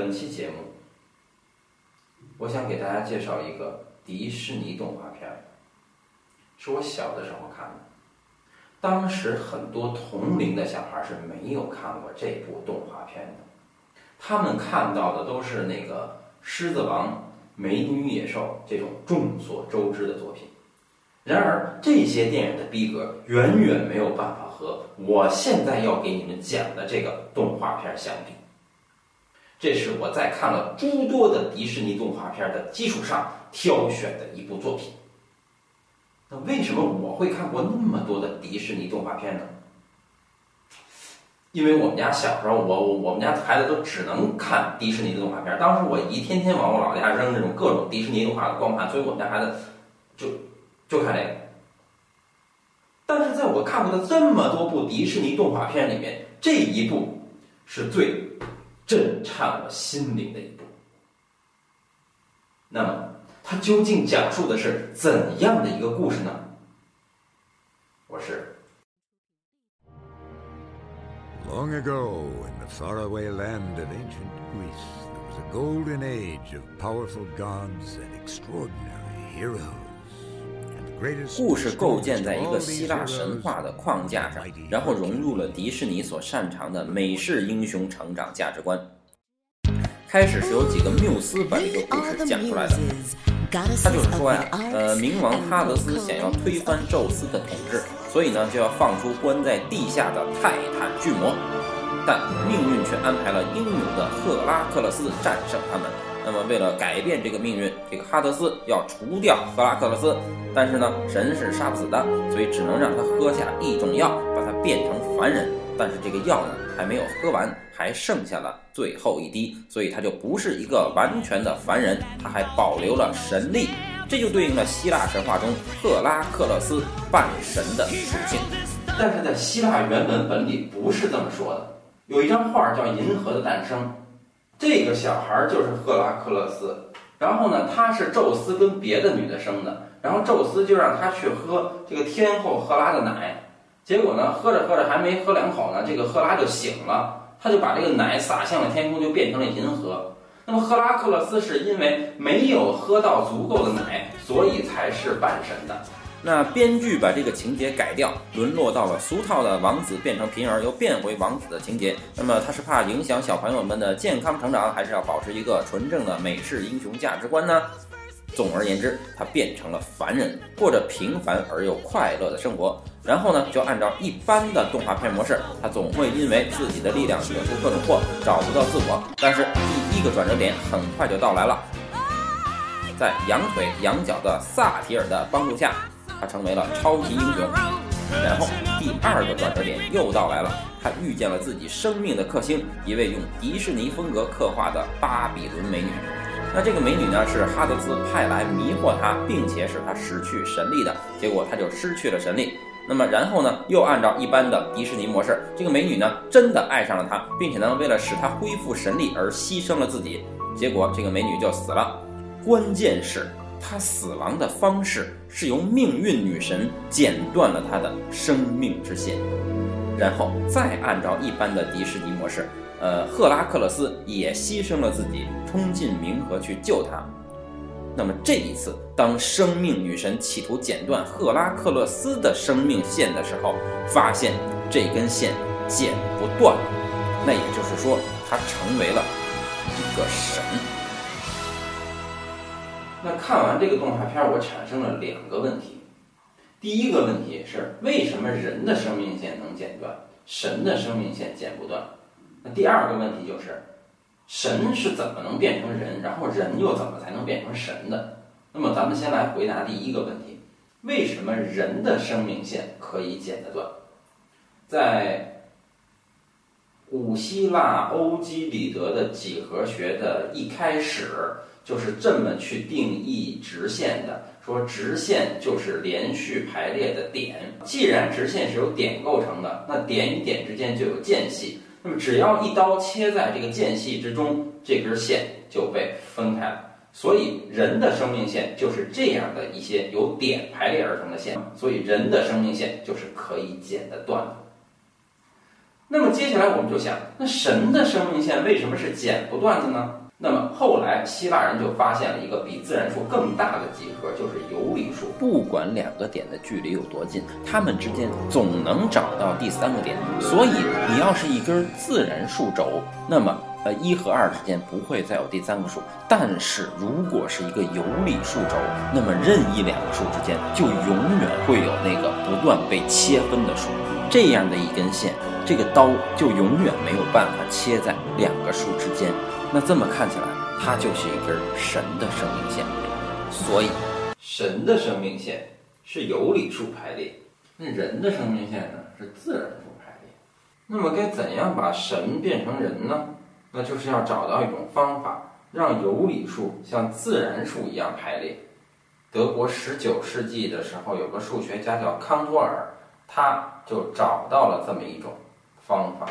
本期节目，我想给大家介绍一个迪士尼动画片，是我小的时候看的。当时很多同龄的小孩是没有看过这部动画片的，他们看到的都是那个《狮子王》《美女野兽》这种众所周知的作品。然而，这些电影的逼格远远没有办法和我现在要给你们讲的这个动画片相比。这是我在看了诸多的迪士尼动画片的基础上挑选的一部作品。那为什么我会看过那么多的迪士尼动画片呢？因为我们家小时候，我我我们家孩子都只能看迪士尼的动画片。当时我姨天天往我老家扔这种各种迪士尼动画的光盘，所以我们家孩子就就看这个。但是在我看过的这么多部迪士尼动画片里面，这一部是最震颤我心灵的一部。那么，它究竟讲述的是怎样的一个故事呢？我是 Long ago, in the faraway land of ancient Greece, there was a golden age of powerful gods and extraordinary heroes. 故事构建在一个希腊神话的框架上，然后融入了迪士尼所擅长的美式英雄成长价值观。开始是由几个缪斯把这个故事讲出来的。他就是说呀，呃，冥王哈德斯想要推翻宙斯的统治，所以呢就要放出关在地下的泰坦巨魔，但命运却安排了英勇的赫拉克勒斯战胜他们。那么为了改变这个命运，这个哈德斯要除掉赫拉克勒斯，但是呢神是杀不死的，所以只能让他喝下一种药，把他变成凡人。但是这个药呢还没有喝完，还剩下了最后一滴，所以他就不是一个完全的凡人，他还保留了神力，这就对应了希腊神话中赫拉克勒斯半神的属性。但是在希腊原文本里不是这么说的，有一张画叫《银河的诞生》，这个小孩就是赫拉克勒斯，然后呢他是宙斯跟别的女的生的，然后宙斯就让他去喝这个天后赫拉的奶。结果呢，喝着喝着还没喝两口呢，这个赫拉就醒了，他就把这个奶洒向了天空，就变成了银河。那么赫拉克勒斯是因为没有喝到足够的奶，所以才是半神的。那编剧把这个情节改掉，沦落到了俗套的王子变成贫儿又变回王子的情节。那么他是怕影响小朋友们的健康成长，还是要保持一个纯正的美式英雄价值观呢？总而言之，他变成了凡人，过着平凡而又快乐的生活。然后呢，就按照一般的动画片模式，他总会因为自己的力量惹出各种祸，找不到自我。但是第一个转折点很快就到来了，在羊腿羊角的萨提尔的帮助下，他成为了超级英雄。然后第二个转折点又到来了，他遇见了自己生命的克星，一位用迪士尼风格刻画的巴比伦美女。那这个美女呢，是哈德斯派来迷惑他，并且使他失去神力的。结果他就失去了神力。那么然后呢，又按照一般的迪士尼模式，这个美女呢真的爱上了他，并且呢为了使他恢复神力而牺牲了自己。结果这个美女就死了。关键是她死亡的方式是由命运女神剪断了他的生命之线，然后再按照一般的迪士尼模式。呃，赫拉克勒斯也牺牲了自己，冲进冥河去救他。那么这一次，当生命女神企图剪断赫拉克勒斯的生命线的时候，发现这根线剪不断，那也就是说，他成为了一个神。那看完这个动画片，我产生了两个问题。第一个问题是，为什么人的生命线能剪断，神的生命线剪不断？那第二个问题就是，神是怎么能变成人，然后人又怎么才能变成神的？那么咱们先来回答第一个问题：为什么人的生命线可以剪得断？在古希腊欧几里得的几何学的一开始，就是这么去定义直线的，说直线就是连续排列的点。既然直线是由点构成的，那点与点之间就有间隙。那么只要一刀切在这个间隙之中，这根线就被分开了。所以人的生命线就是这样的一些由点排列而成的线，所以人的生命线就是可以剪的断的。那么接下来我们就想，那神的生命线为什么是剪不断的呢？那么后来希腊人就发现了一个比自然数更大的几何，就是有理数。不管两个点的距离有多近，它们之间总能找到第三个点。所以你要是一根自然数轴，那么呃一和二之间不会再有第三个数。但是如果是一个有理数轴，那么任意两个数之间就永远会有那个不断被切分的数。这样的一根线，这个刀就永远没有办法切在两个数之间。那这么看起来，它就是一根神的生命线，所以神的生命线是有理数排列，那人的生命线呢是自然数排列。那么该怎样把神变成人呢？那就是要找到一种方法，让有理数像自然数一样排列。德国十九世纪的时候，有个数学家叫康托尔，他就找到了这么一种方法。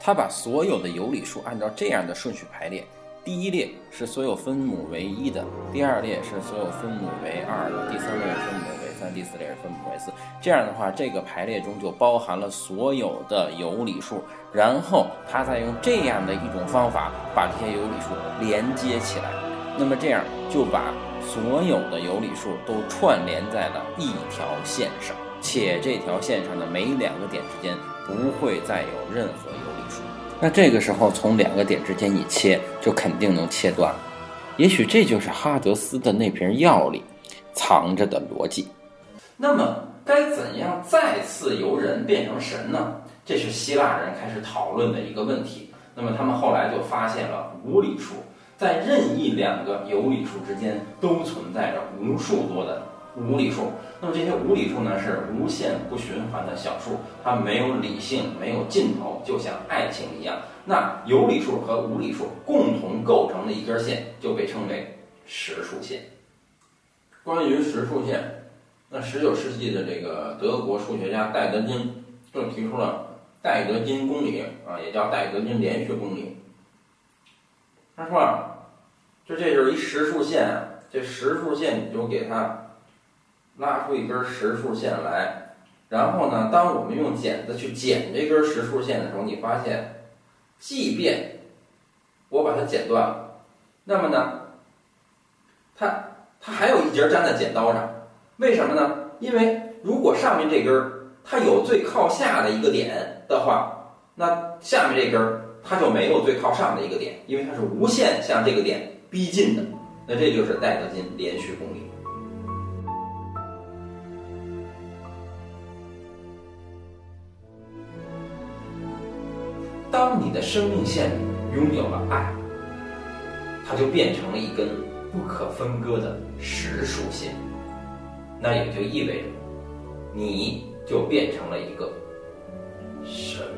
他把所有的有理数按照这样的顺序排列：第一列是所有分母为一的，第二列是所有分母为二的，第三列分母为三，第四列是分母为四。这样的话，这个排列中就包含了所有的有理数。然后他再用这样的一种方法把这些有理数连接起来，那么这样就把所有的有理数都串联在了一条线上，且这条线上的每两个点之间不会再有任何有理数。那这个时候，从两个点之间一切，就肯定能切断了。也许这就是哈德斯的那瓶药里藏着的逻辑。那么，该怎样再次由人变成神呢？这是希腊人开始讨论的一个问题。那么，他们后来就发现了无理数，在任意两个有理数之间都存在着无数多的。无理数，那么这些无理数呢是无限不循环的小数，它没有理性，没有尽头，就像爱情一样。那有理数和无理数共同构成的一根线就被称为实数线。关于实数线，那十九世纪的这个德国数学家戴德金就提出了戴德金公理啊，也叫戴德金连续公理。他说啊，就这就是一实数线啊，这实数线你就给它。拉出一根实数线来，然后呢，当我们用剪子去剪这根实数线的时候，你发现，即便我把它剪断了，那么呢，它它还有一节粘在剪刀上，为什么呢？因为如果上面这根儿它有最靠下的一个点的话，那下面这根儿它就没有最靠上的一个点，因为它是无限向这个点逼近的。那这就是戴德金连续公理。当你的生命线拥有了爱，它就变成了一根不可分割的实数线，那也就意味着，你就变成了一个神。